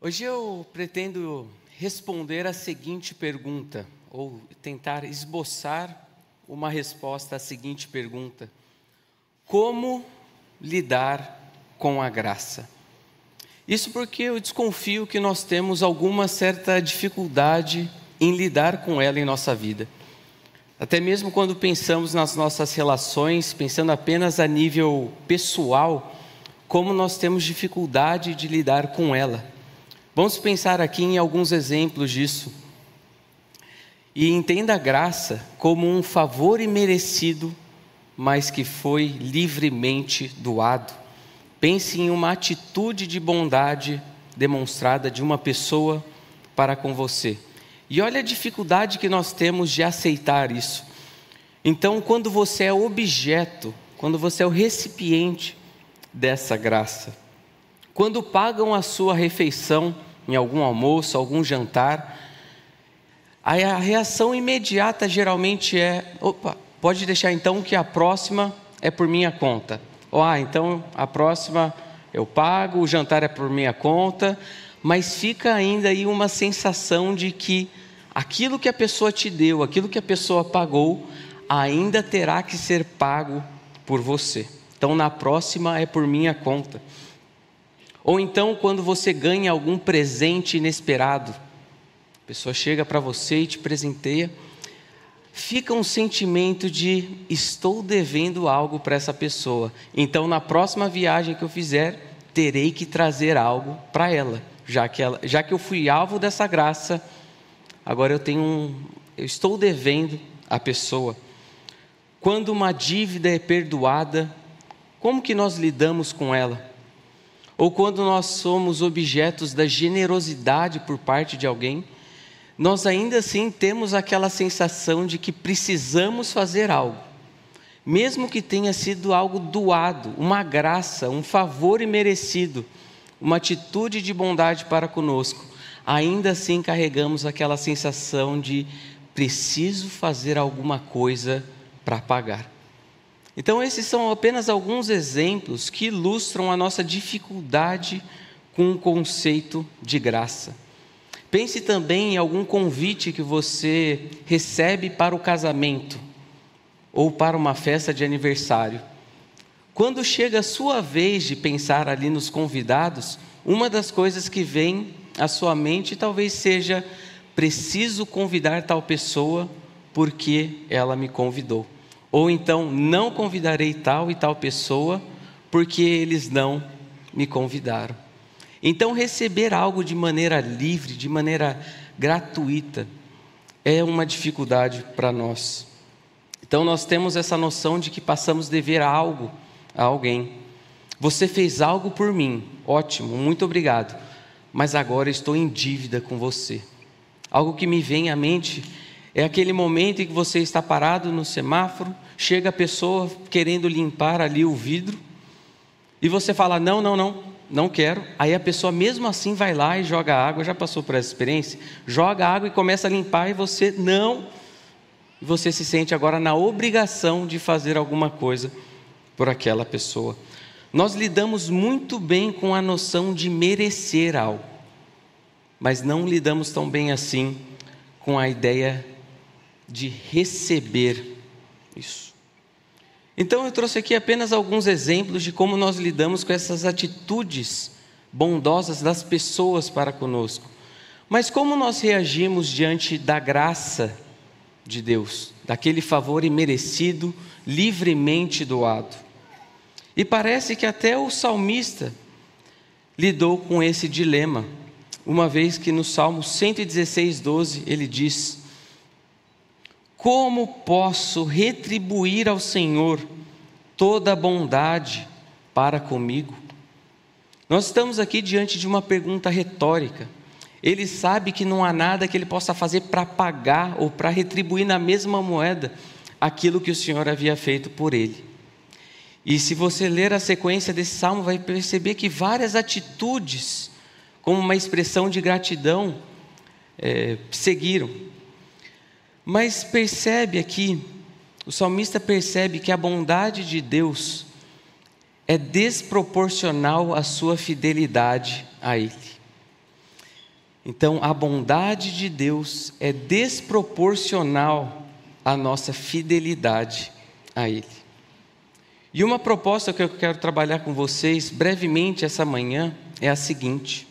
Hoje eu pretendo responder a seguinte pergunta, ou tentar esboçar uma resposta à seguinte pergunta: Como lidar com a graça? Isso porque eu desconfio que nós temos alguma certa dificuldade em lidar com ela em nossa vida. Até mesmo quando pensamos nas nossas relações, pensando apenas a nível pessoal, como nós temos dificuldade de lidar com ela. Vamos pensar aqui em alguns exemplos disso. E entenda a graça como um favor imerecido, mas que foi livremente doado. Pense em uma atitude de bondade demonstrada de uma pessoa para com você. E olha a dificuldade que nós temos de aceitar isso. Então, quando você é objeto, quando você é o recipiente dessa graça, quando pagam a sua refeição, em algum almoço, algum jantar, aí a reação imediata geralmente é: opa, pode deixar então que a próxima é por minha conta. Ou, ah, então a próxima eu pago, o jantar é por minha conta, mas fica ainda aí uma sensação de que aquilo que a pessoa te deu, aquilo que a pessoa pagou, ainda terá que ser pago por você. Então na próxima é por minha conta. Ou então, quando você ganha algum presente inesperado, a pessoa chega para você e te presenteia, fica um sentimento de estou devendo algo para essa pessoa. Então, na próxima viagem que eu fizer, terei que trazer algo para ela, já que ela, já que eu fui alvo dessa graça, agora eu tenho um, eu estou devendo a pessoa. Quando uma dívida é perdoada, como que nós lidamos com ela? Ou quando nós somos objetos da generosidade por parte de alguém, nós ainda assim temos aquela sensação de que precisamos fazer algo, mesmo que tenha sido algo doado, uma graça, um favor imerecido, uma atitude de bondade para conosco, ainda assim carregamos aquela sensação de preciso fazer alguma coisa para pagar. Então, esses são apenas alguns exemplos que ilustram a nossa dificuldade com o conceito de graça. Pense também em algum convite que você recebe para o casamento ou para uma festa de aniversário. Quando chega a sua vez de pensar ali nos convidados, uma das coisas que vem à sua mente talvez seja: preciso convidar tal pessoa porque ela me convidou. Ou então, não convidarei tal e tal pessoa, porque eles não me convidaram. Então, receber algo de maneira livre, de maneira gratuita, é uma dificuldade para nós. Então, nós temos essa noção de que passamos dever algo a alguém. Você fez algo por mim, ótimo, muito obrigado, mas agora estou em dívida com você. Algo que me vem à mente é aquele momento em que você está parado no semáforo, chega a pessoa querendo limpar ali o vidro, e você fala: Não, não, não, não quero. Aí a pessoa, mesmo assim, vai lá e joga água. Já passou por essa experiência? Joga água e começa a limpar, e você não. E você se sente agora na obrigação de fazer alguma coisa por aquela pessoa. Nós lidamos muito bem com a noção de merecer algo, mas não lidamos tão bem assim com a ideia de receber isso. Então eu trouxe aqui apenas alguns exemplos de como nós lidamos com essas atitudes bondosas das pessoas para conosco. Mas como nós reagimos diante da graça de Deus, daquele favor imerecido, livremente doado? E parece que até o salmista lidou com esse dilema, uma vez que no Salmo 116, 12, ele diz: como posso retribuir ao Senhor toda a bondade para comigo? Nós estamos aqui diante de uma pergunta retórica. Ele sabe que não há nada que ele possa fazer para pagar ou para retribuir na mesma moeda aquilo que o Senhor havia feito por ele. E se você ler a sequência desse salmo, vai perceber que várias atitudes, como uma expressão de gratidão, é, seguiram. Mas percebe aqui, o salmista percebe que a bondade de Deus é desproporcional à sua fidelidade a Ele. Então, a bondade de Deus é desproporcional à nossa fidelidade a Ele. E uma proposta que eu quero trabalhar com vocês brevemente essa manhã é a seguinte: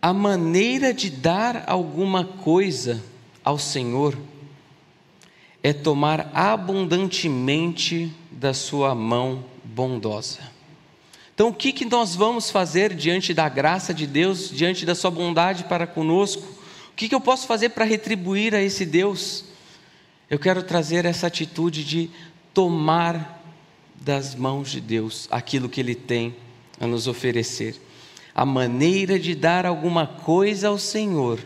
a maneira de dar alguma coisa ao Senhor é tomar abundantemente da Sua mão bondosa. Então, o que, que nós vamos fazer diante da graça de Deus, diante da Sua bondade para conosco? O que, que eu posso fazer para retribuir a esse Deus? Eu quero trazer essa atitude de tomar das mãos de Deus aquilo que Ele tem a nos oferecer. A maneira de dar alguma coisa ao Senhor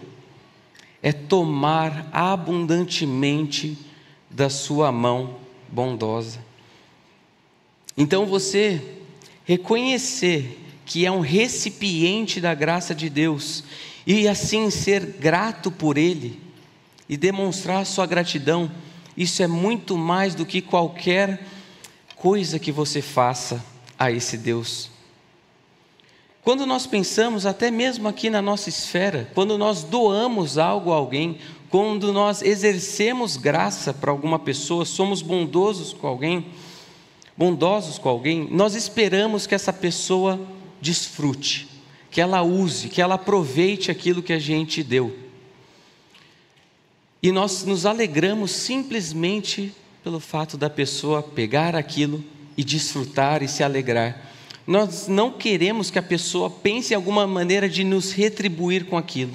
é tomar abundantemente da Sua mão bondosa. Então você reconhecer que é um recipiente da graça de Deus e assim ser grato por Ele e demonstrar sua gratidão, isso é muito mais do que qualquer coisa que você faça a esse Deus. Quando nós pensamos, até mesmo aqui na nossa esfera, quando nós doamos algo a alguém, quando nós exercemos graça para alguma pessoa, somos bondosos com alguém, bondosos com alguém, nós esperamos que essa pessoa desfrute, que ela use, que ela aproveite aquilo que a gente deu. E nós nos alegramos simplesmente pelo fato da pessoa pegar aquilo e desfrutar e se alegrar. Nós não queremos que a pessoa pense em alguma maneira de nos retribuir com aquilo.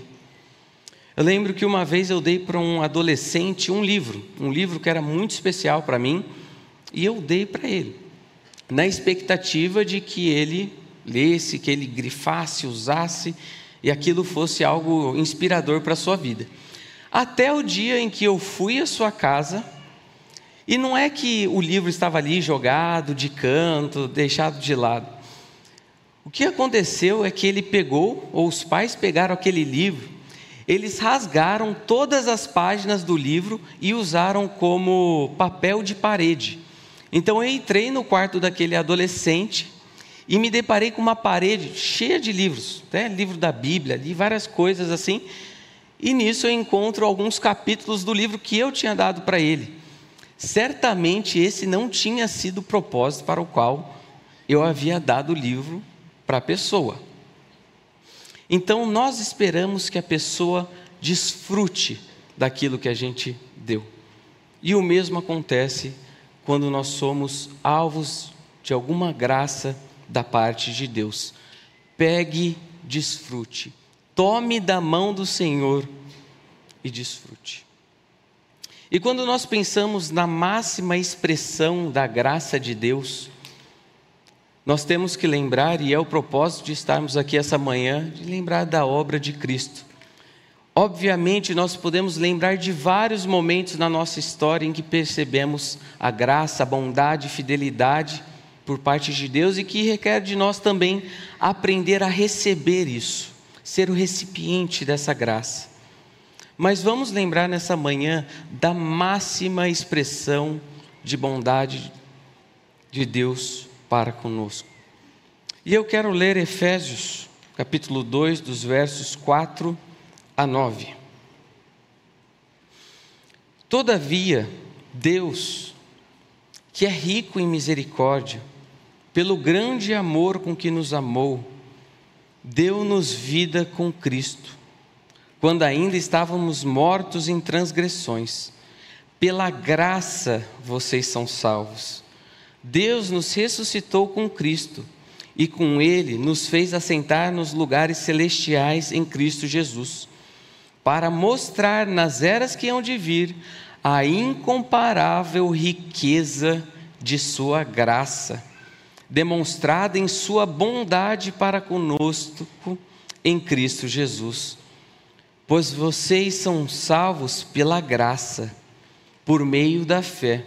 Eu lembro que uma vez eu dei para um adolescente um livro, um livro que era muito especial para mim, e eu dei para ele, na expectativa de que ele lesse, que ele grifasse, usasse e aquilo fosse algo inspirador para a sua vida. Até o dia em que eu fui à sua casa, e não é que o livro estava ali jogado de canto, deixado de lado. O que aconteceu é que ele pegou, ou os pais pegaram aquele livro, eles rasgaram todas as páginas do livro e usaram como papel de parede. Então eu entrei no quarto daquele adolescente e me deparei com uma parede cheia de livros, até livro da Bíblia, li várias coisas assim. E nisso eu encontro alguns capítulos do livro que eu tinha dado para ele. Certamente esse não tinha sido o propósito para o qual eu havia dado o livro para a pessoa. Então nós esperamos que a pessoa desfrute daquilo que a gente deu. E o mesmo acontece quando nós somos alvos de alguma graça da parte de Deus. Pegue, desfrute. Tome da mão do Senhor e desfrute. E quando nós pensamos na máxima expressão da graça de Deus, nós temos que lembrar, e é o propósito de estarmos aqui essa manhã, de lembrar da obra de Cristo. Obviamente, nós podemos lembrar de vários momentos na nossa história em que percebemos a graça, a bondade, a fidelidade por parte de Deus e que requer de nós também aprender a receber isso, ser o recipiente dessa graça. Mas vamos lembrar nessa manhã da máxima expressão de bondade de Deus para conosco. E eu quero ler Efésios, capítulo 2, dos versos 4 a 9. Todavia, Deus, que é rico em misericórdia, pelo grande amor com que nos amou, deu-nos vida com Cristo, quando ainda estávamos mortos em transgressões. Pela graça vocês são salvos. Deus nos ressuscitou com Cristo e com Ele nos fez assentar nos lugares celestiais em Cristo Jesus para mostrar nas eras que hão de vir a incomparável riqueza de Sua graça, demonstrada em Sua bondade para conosco em Cristo Jesus. Pois vocês são salvos pela graça, por meio da fé.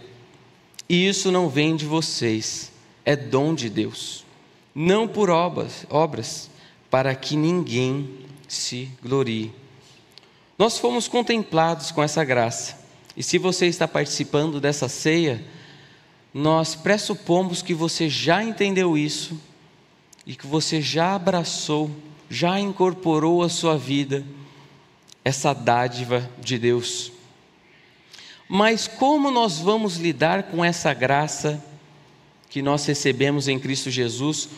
E isso não vem de vocês, é dom de Deus, não por obras, obras para que ninguém se glorie. Nós fomos contemplados com essa graça. E se você está participando dessa ceia, nós pressupomos que você já entendeu isso e que você já abraçou já incorporou à sua vida essa dádiva de Deus. Mas como nós vamos lidar com essa graça que nós recebemos em Cristo Jesus?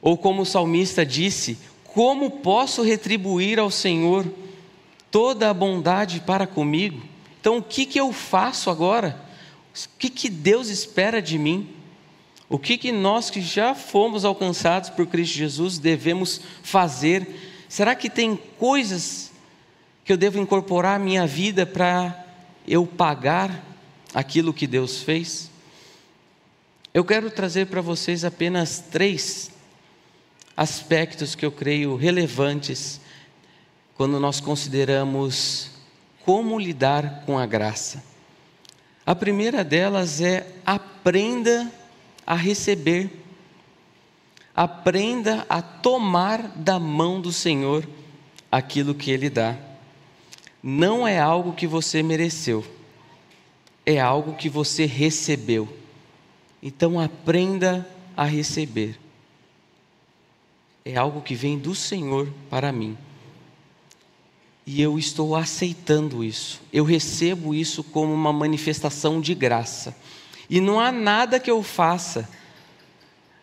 Ou como o salmista disse, como posso retribuir ao Senhor toda a bondade para comigo? Então, o que, que eu faço agora? O que, que Deus espera de mim? O que, que nós que já fomos alcançados por Cristo Jesus devemos fazer? Será que tem coisas que eu devo incorporar à minha vida para eu pagar aquilo que Deus fez? Eu quero trazer para vocês apenas três aspectos que eu creio relevantes quando nós consideramos como lidar com a graça. A primeira delas é aprenda a receber, aprenda a tomar da mão do Senhor aquilo que Ele dá. Não é algo que você mereceu, é algo que você recebeu. Então aprenda a receber é algo que vem do Senhor para mim. E eu estou aceitando isso. Eu recebo isso como uma manifestação de graça. E não há nada que eu faça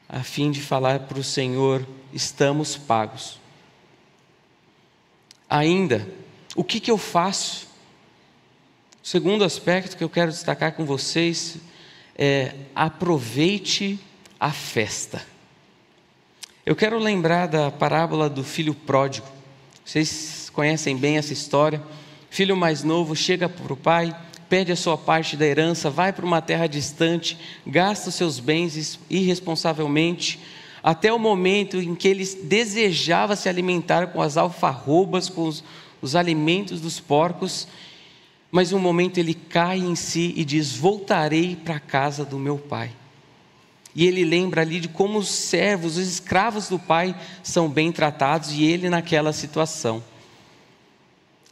a fim de falar para o Senhor: estamos pagos. Ainda, o que, que eu faço? O segundo aspecto que eu quero destacar com vocês é aproveite a festa. Eu quero lembrar da parábola do filho pródigo. Vocês conhecem bem essa história. Filho mais novo chega para o pai, pede a sua parte da herança, vai para uma terra distante, gasta os seus bens irresponsavelmente, até o momento em que ele desejava se alimentar com as alfarrobas, com os, os alimentos dos porcos, mas um momento ele cai em si e diz: Voltarei para a casa do meu pai. E ele lembra ali de como os servos, os escravos do pai são bem tratados e ele naquela situação.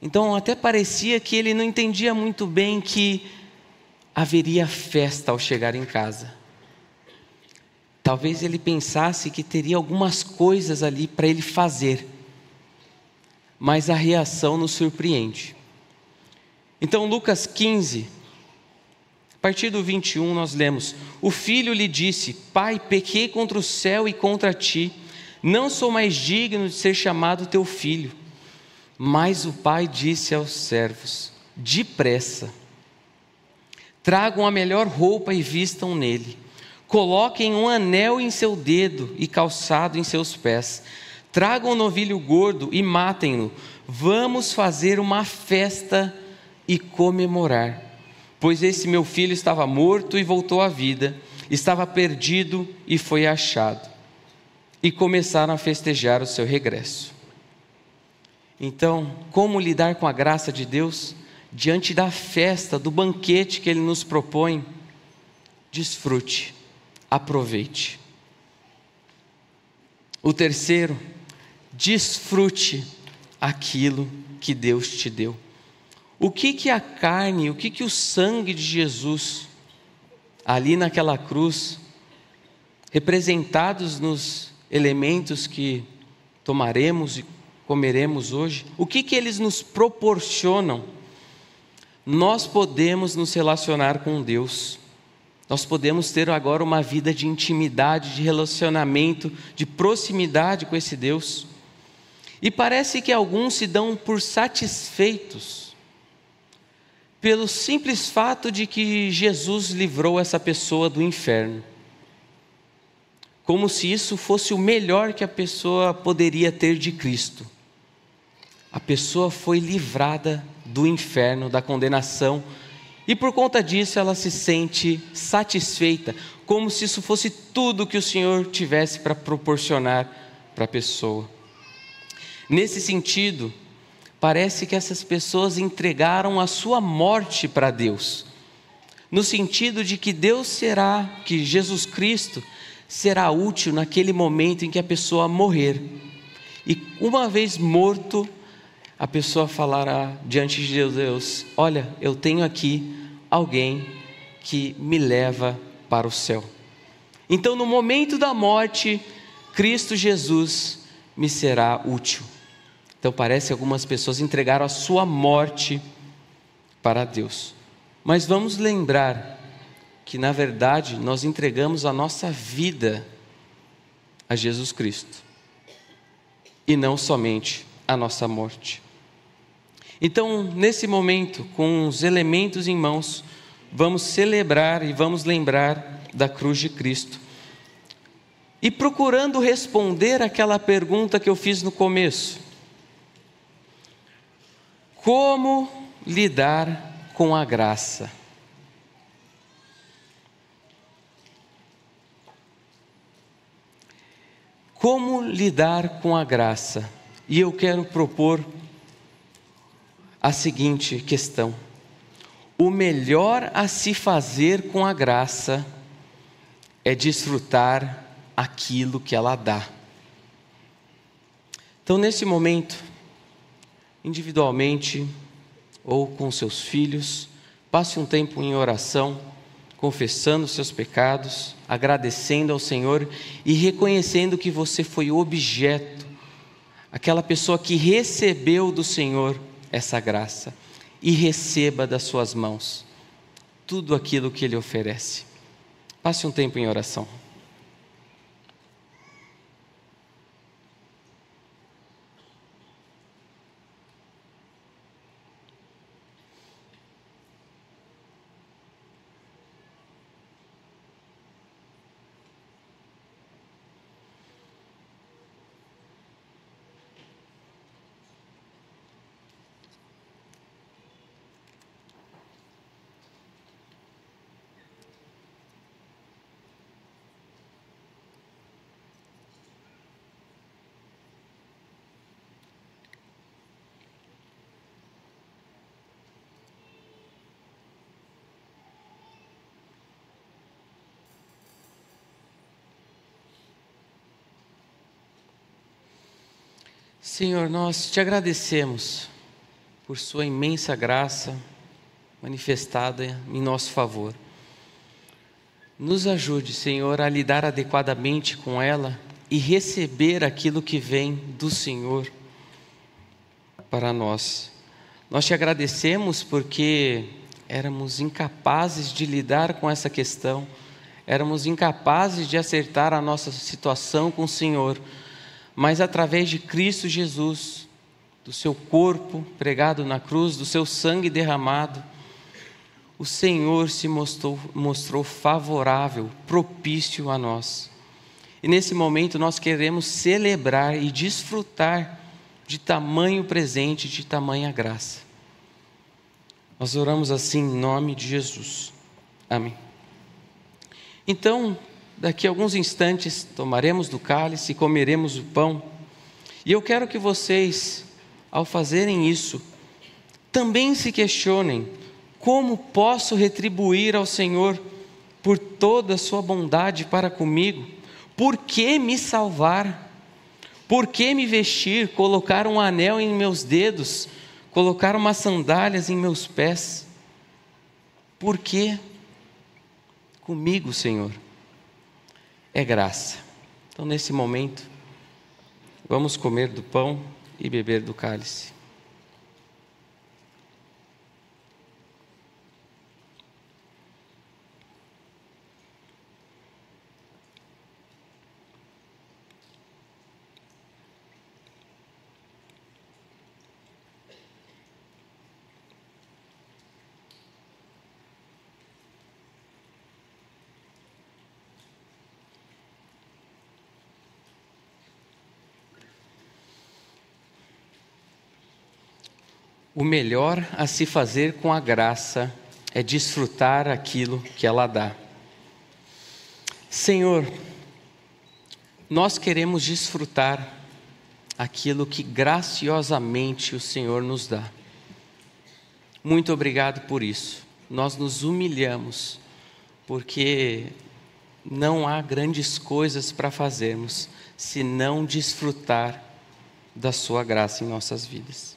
Então até parecia que ele não entendia muito bem que haveria festa ao chegar em casa. Talvez ele pensasse que teria algumas coisas ali para ele fazer, mas a reação nos surpreende. Então, Lucas 15, a partir do 21 nós lemos: O filho lhe disse: Pai, pequei contra o céu e contra ti, não sou mais digno de ser chamado teu filho. Mas o pai disse aos servos: Depressa, tragam a melhor roupa e vistam nele. Coloquem um anel em seu dedo e calçado em seus pés. Tragam um novilho gordo e matem-no. Vamos fazer uma festa e comemorar Pois esse meu filho estava morto e voltou à vida, estava perdido e foi achado. E começaram a festejar o seu regresso. Então, como lidar com a graça de Deus diante da festa, do banquete que Ele nos propõe? Desfrute, aproveite. O terceiro, desfrute aquilo que Deus te deu. O que que a carne, o que que o sangue de Jesus ali naquela cruz, representados nos elementos que tomaremos e comeremos hoje, o que que eles nos proporcionam? Nós podemos nos relacionar com Deus. Nós podemos ter agora uma vida de intimidade, de relacionamento, de proximidade com esse Deus. E parece que alguns se dão por satisfeitos pelo simples fato de que Jesus livrou essa pessoa do inferno. Como se isso fosse o melhor que a pessoa poderia ter de Cristo. A pessoa foi livrada do inferno, da condenação, e por conta disso ela se sente satisfeita, como se isso fosse tudo que o Senhor tivesse para proporcionar para a pessoa. Nesse sentido, Parece que essas pessoas entregaram a sua morte para Deus, no sentido de que Deus será, que Jesus Cristo será útil naquele momento em que a pessoa morrer. E uma vez morto, a pessoa falará diante de Deus: Olha, eu tenho aqui alguém que me leva para o céu. Então, no momento da morte, Cristo Jesus me será útil. Então parece que algumas pessoas entregaram a sua morte para Deus. Mas vamos lembrar que na verdade nós entregamos a nossa vida a Jesus Cristo e não somente a nossa morte. Então, nesse momento, com os elementos em mãos, vamos celebrar e vamos lembrar da cruz de Cristo. E procurando responder aquela pergunta que eu fiz no começo: Como lidar com a graça? Como lidar com a graça? E eu quero propor a seguinte questão: o melhor a se fazer com a graça é desfrutar aquilo que ela dá. Então, nesse momento, individualmente ou com seus filhos, passe um tempo em oração, confessando seus pecados, agradecendo ao Senhor e reconhecendo que você foi objeto, aquela pessoa que recebeu do Senhor essa graça e receba das suas mãos tudo aquilo que Ele oferece. Passe um tempo em oração. Senhor, nós te agradecemos por Sua imensa graça manifestada em nosso favor. Nos ajude, Senhor, a lidar adequadamente com ela e receber aquilo que vem do Senhor para nós. Nós te agradecemos porque éramos incapazes de lidar com essa questão, éramos incapazes de acertar a nossa situação com o Senhor mas através de Cristo Jesus, do seu corpo pregado na cruz, do seu sangue derramado, o Senhor se mostrou, mostrou favorável, propício a nós. E nesse momento nós queremos celebrar e desfrutar de tamanho presente, de tamanha graça. Nós oramos assim em nome de Jesus. Amém. Então, daqui a alguns instantes tomaremos do cálice e comeremos o pão. E eu quero que vocês, ao fazerem isso, também se questionem: como posso retribuir ao Senhor por toda a sua bondade para comigo? Por que me salvar? Por que me vestir, colocar um anel em meus dedos, colocar umas sandálias em meus pés? Por que comigo, Senhor? É graça. Então, nesse momento, vamos comer do pão e beber do cálice. O melhor a se fazer com a graça é desfrutar aquilo que ela dá. Senhor, nós queremos desfrutar aquilo que graciosamente o Senhor nos dá. Muito obrigado por isso. Nós nos humilhamos, porque não há grandes coisas para fazermos se não desfrutar da Sua graça em nossas vidas.